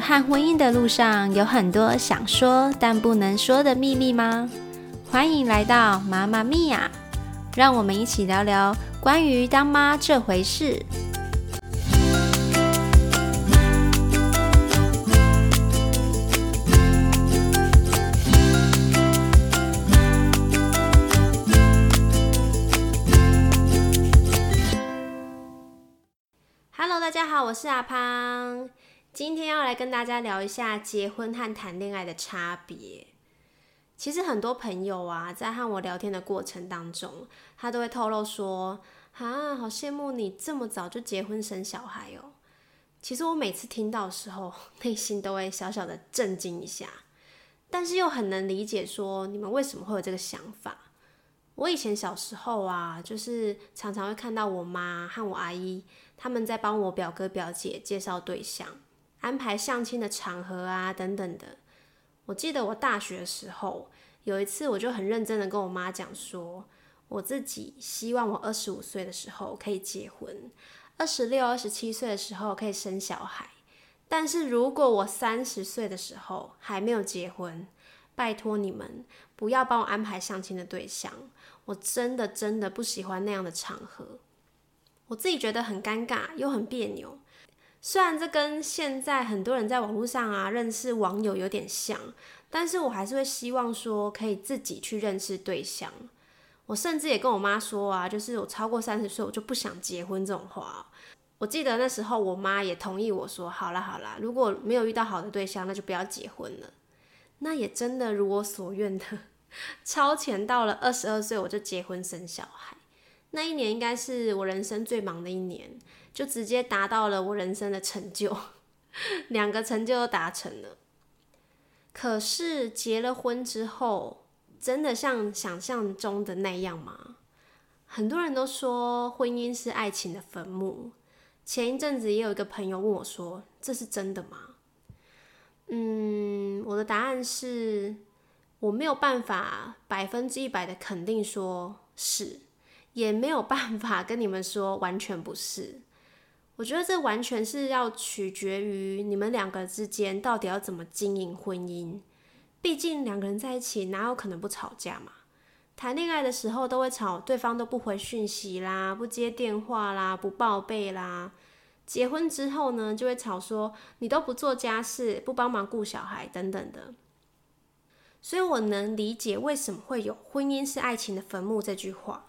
和婚姻的路上，有很多想说但不能说的秘密吗？欢迎来到妈妈咪呀，让我们一起聊聊关于当妈这回事。Hello，大家好，我是阿胖。今天要来跟大家聊一下结婚和谈恋爱的差别。其实很多朋友啊，在和我聊天的过程当中，他都会透露说：“啊，好羡慕你这么早就结婚生小孩哦。”其实我每次听到的时候，内心都会小小的震惊一下，但是又很能理解说你们为什么会有这个想法。我以前小时候啊，就是常常会看到我妈和我阿姨他们在帮我表哥表姐介绍对象。安排相亲的场合啊，等等的。我记得我大学的时候，有一次我就很认真的跟我妈讲说，我自己希望我二十五岁的时候可以结婚，二十六、二十七岁的时候可以生小孩。但是如果我三十岁的时候还没有结婚，拜托你们不要帮我安排相亲的对象，我真的真的不喜欢那样的场合，我自己觉得很尴尬又很别扭。虽然这跟现在很多人在网络上啊认识网友有点像，但是我还是会希望说可以自己去认识对象。我甚至也跟我妈说啊，就是我超过三十岁我就不想结婚这种话。我记得那时候我妈也同意我说，好啦好啦，如果没有遇到好的对象，那就不要结婚了。那也真的如我所愿的，超前到了二十二岁我就结婚生小孩。那一年应该是我人生最忙的一年。就直接达到了我人生的成就，两个成就都达成了。可是结了婚之后，真的像想象中的那样吗？很多人都说婚姻是爱情的坟墓。前一阵子也有一个朋友问我说：“这是真的吗？”嗯，我的答案是我没有办法百分之一百的肯定说是，也没有办法跟你们说完全不是。我觉得这完全是要取决于你们两个之间到底要怎么经营婚姻。毕竟两个人在一起，哪有可能不吵架嘛？谈恋爱的时候都会吵，对方都不回讯息啦，不接电话啦，不报备啦。结婚之后呢，就会吵说你都不做家事，不帮忙顾小孩等等的。所以我能理解为什么会有“婚姻是爱情的坟墓”这句话。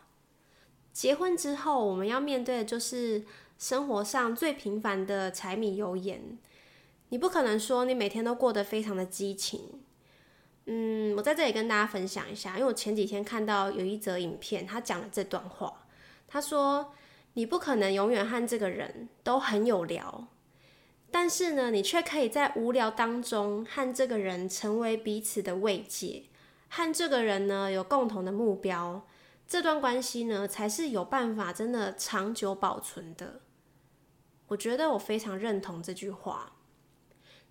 结婚之后，我们要面对的就是。生活上最平凡的柴米油盐，你不可能说你每天都过得非常的激情。嗯，我在这里跟大家分享一下，因为我前几天看到有一则影片，他讲了这段话。他说：“你不可能永远和这个人都很有聊，但是呢，你却可以在无聊当中和这个人成为彼此的慰藉，和这个人呢有共同的目标，这段关系呢才是有办法真的长久保存的。”我觉得我非常认同这句话。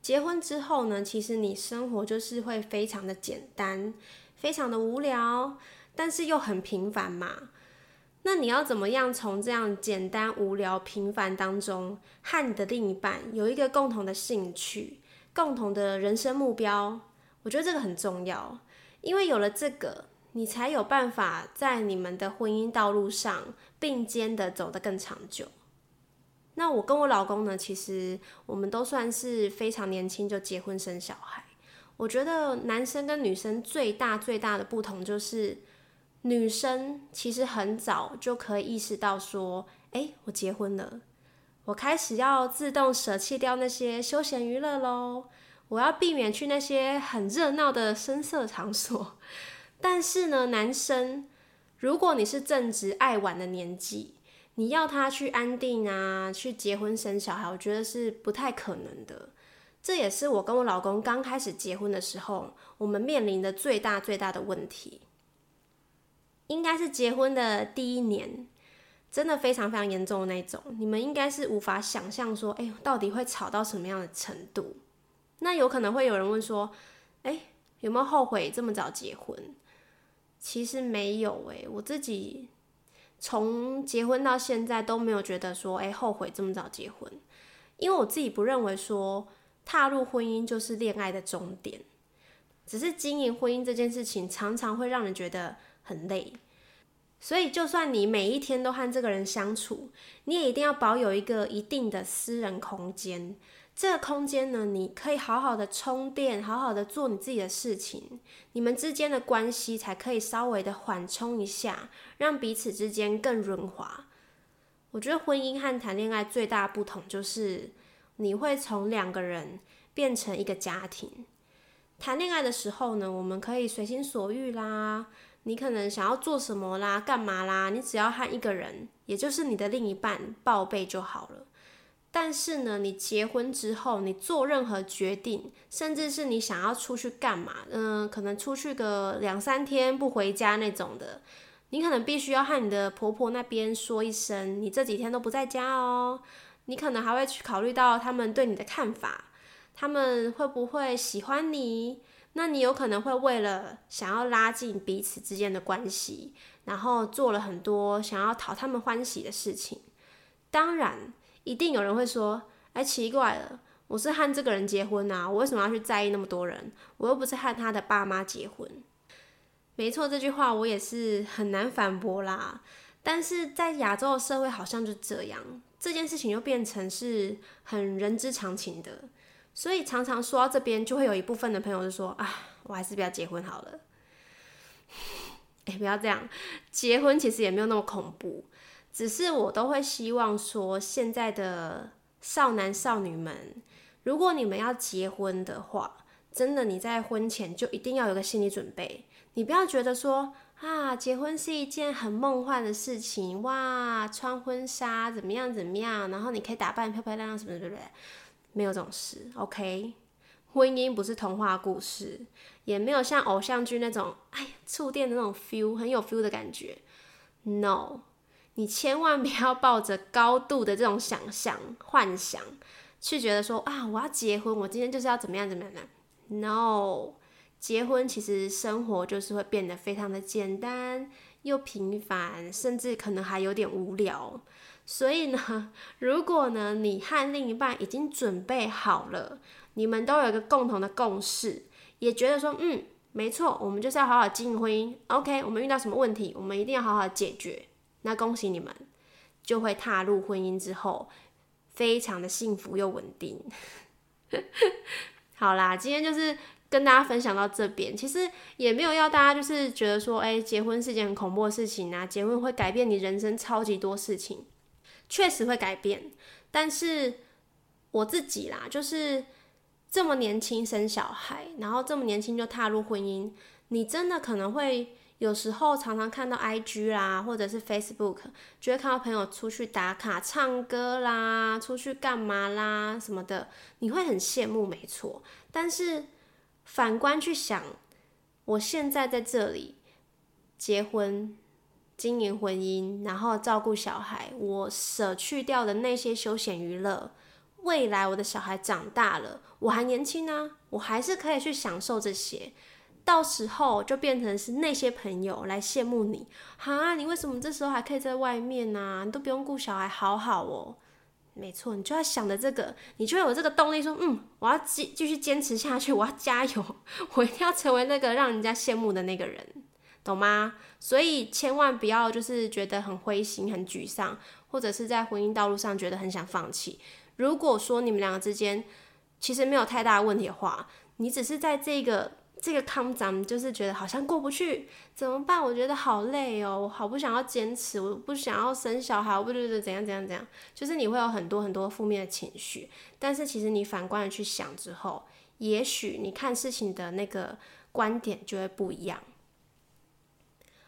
结婚之后呢，其实你生活就是会非常的简单，非常的无聊，但是又很平凡嘛。那你要怎么样从这样简单、无聊、平凡当中，和你的另一半有一个共同的兴趣、共同的人生目标？我觉得这个很重要，因为有了这个，你才有办法在你们的婚姻道路上并肩的走得更长久。那我跟我老公呢，其实我们都算是非常年轻就结婚生小孩。我觉得男生跟女生最大最大的不同就是，女生其实很早就可以意识到说，哎，我结婚了，我开始要自动舍弃掉那些休闲娱乐喽，我要避免去那些很热闹的声色场所。但是呢，男生，如果你是正值爱玩的年纪，你要他去安定啊，去结婚生小孩，我觉得是不太可能的。这也是我跟我老公刚开始结婚的时候，我们面临的最大最大的问题。应该是结婚的第一年，真的非常非常严重的那种。你们应该是无法想象说，哎，到底会吵到什么样的程度？那有可能会有人问说，哎，有没有后悔这么早结婚？其实没有，哎，我自己。从结婚到现在都没有觉得说，哎，后悔这么早结婚，因为我自己不认为说踏入婚姻就是恋爱的终点。只是经营婚姻这件事情，常常会让人觉得很累。所以，就算你每一天都和这个人相处，你也一定要保有一个一定的私人空间。这个空间呢，你可以好好的充电，好好的做你自己的事情，你们之间的关系才可以稍微的缓冲一下，让彼此之间更润滑。我觉得婚姻和谈恋爱最大不同就是，你会从两个人变成一个家庭。谈恋爱的时候呢，我们可以随心所欲啦，你可能想要做什么啦，干嘛啦，你只要和一个人，也就是你的另一半报备就好了。但是呢，你结婚之后，你做任何决定，甚至是你想要出去干嘛，嗯，可能出去个两三天不回家那种的，你可能必须要和你的婆婆那边说一声，你这几天都不在家哦。你可能还会去考虑到他们对你的看法，他们会不会喜欢你？那你有可能会为了想要拉近彼此之间的关系，然后做了很多想要讨他们欢喜的事情。当然。一定有人会说：“哎，奇怪了，我是和这个人结婚呐，我为什么要去在意那么多人？我又不是和他的爸妈结婚。”没错，这句话我也是很难反驳啦。但是在亚洲的社会好像就这样，这件事情又变成是很人之常情的，所以常常说到这边，就会有一部分的朋友就说：“啊，我还是不要结婚好了。”哎，不要这样，结婚其实也没有那么恐怖。只是我都会希望说，现在的少男少女们，如果你们要结婚的话，真的你在婚前就一定要有个心理准备。你不要觉得说啊，结婚是一件很梦幻的事情，哇，穿婚纱怎么样怎么样，然后你可以打扮漂漂亮亮什么的，对不对？没有这种事，OK？婚姻不是童话故事，也没有像偶像剧那种，哎，触电的那种 feel，很有 feel 的感觉，No。你千万不要抱着高度的这种想象、幻想，去觉得说啊，我要结婚，我今天就是要怎么样怎么样的。No，结婚其实生活就是会变得非常的简单又平凡，甚至可能还有点无聊。所以呢，如果呢你和另一半已经准备好了，你们都有一个共同的共识，也觉得说嗯，没错，我们就是要好好经营婚姻。OK，我们遇到什么问题，我们一定要好好解决。那恭喜你们，就会踏入婚姻之后，非常的幸福又稳定。好啦，今天就是跟大家分享到这边，其实也没有要大家就是觉得说，哎，结婚是件很恐怖的事情啊，结婚会改变你人生超级多事情，确实会改变。但是我自己啦，就是这么年轻生小孩，然后这么年轻就踏入婚姻，你真的可能会。有时候常常看到 IG 啦，或者是 Facebook，就会看到朋友出去打卡、唱歌啦，出去干嘛啦什么的，你会很羡慕，没错。但是反观去想，我现在在这里结婚、经营婚姻，然后照顾小孩，我舍去掉的那些休闲娱乐，未来我的小孩长大了，我还年轻呢，我还是可以去享受这些。到时候就变成是那些朋友来羡慕你，哈，你为什么这时候还可以在外面呢？你都不用顾小孩，好好哦。没错，你就要想着这个，你就有这个动力，说，嗯，我要继继续坚持下去，我要加油，我一定要成为那个让人家羡慕的那个人，懂吗？所以千万不要就是觉得很灰心、很沮丧，或者是在婚姻道路上觉得很想放弃。如果说你们两个之间其实没有太大的问题的话，你只是在这个。这个康咱们就是觉得好像过不去，怎么办？我觉得好累哦，我好不想要坚持，我不想要生小孩，我不觉得怎样怎样怎样，就是你会有很多很多负面的情绪。但是其实你反观的去想之后，也许你看事情的那个观点就会不一样。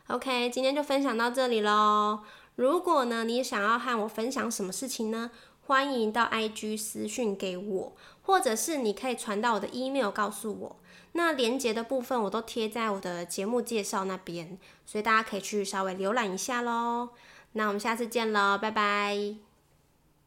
OK，今天就分享到这里喽。如果呢你想要和我分享什么事情呢？欢迎到 IG 私讯给我，或者是你可以传到我的 email 告诉我。那连接的部分我都贴在我的节目介绍那边，所以大家可以去稍微浏览一下喽。那我们下次见喽，拜拜。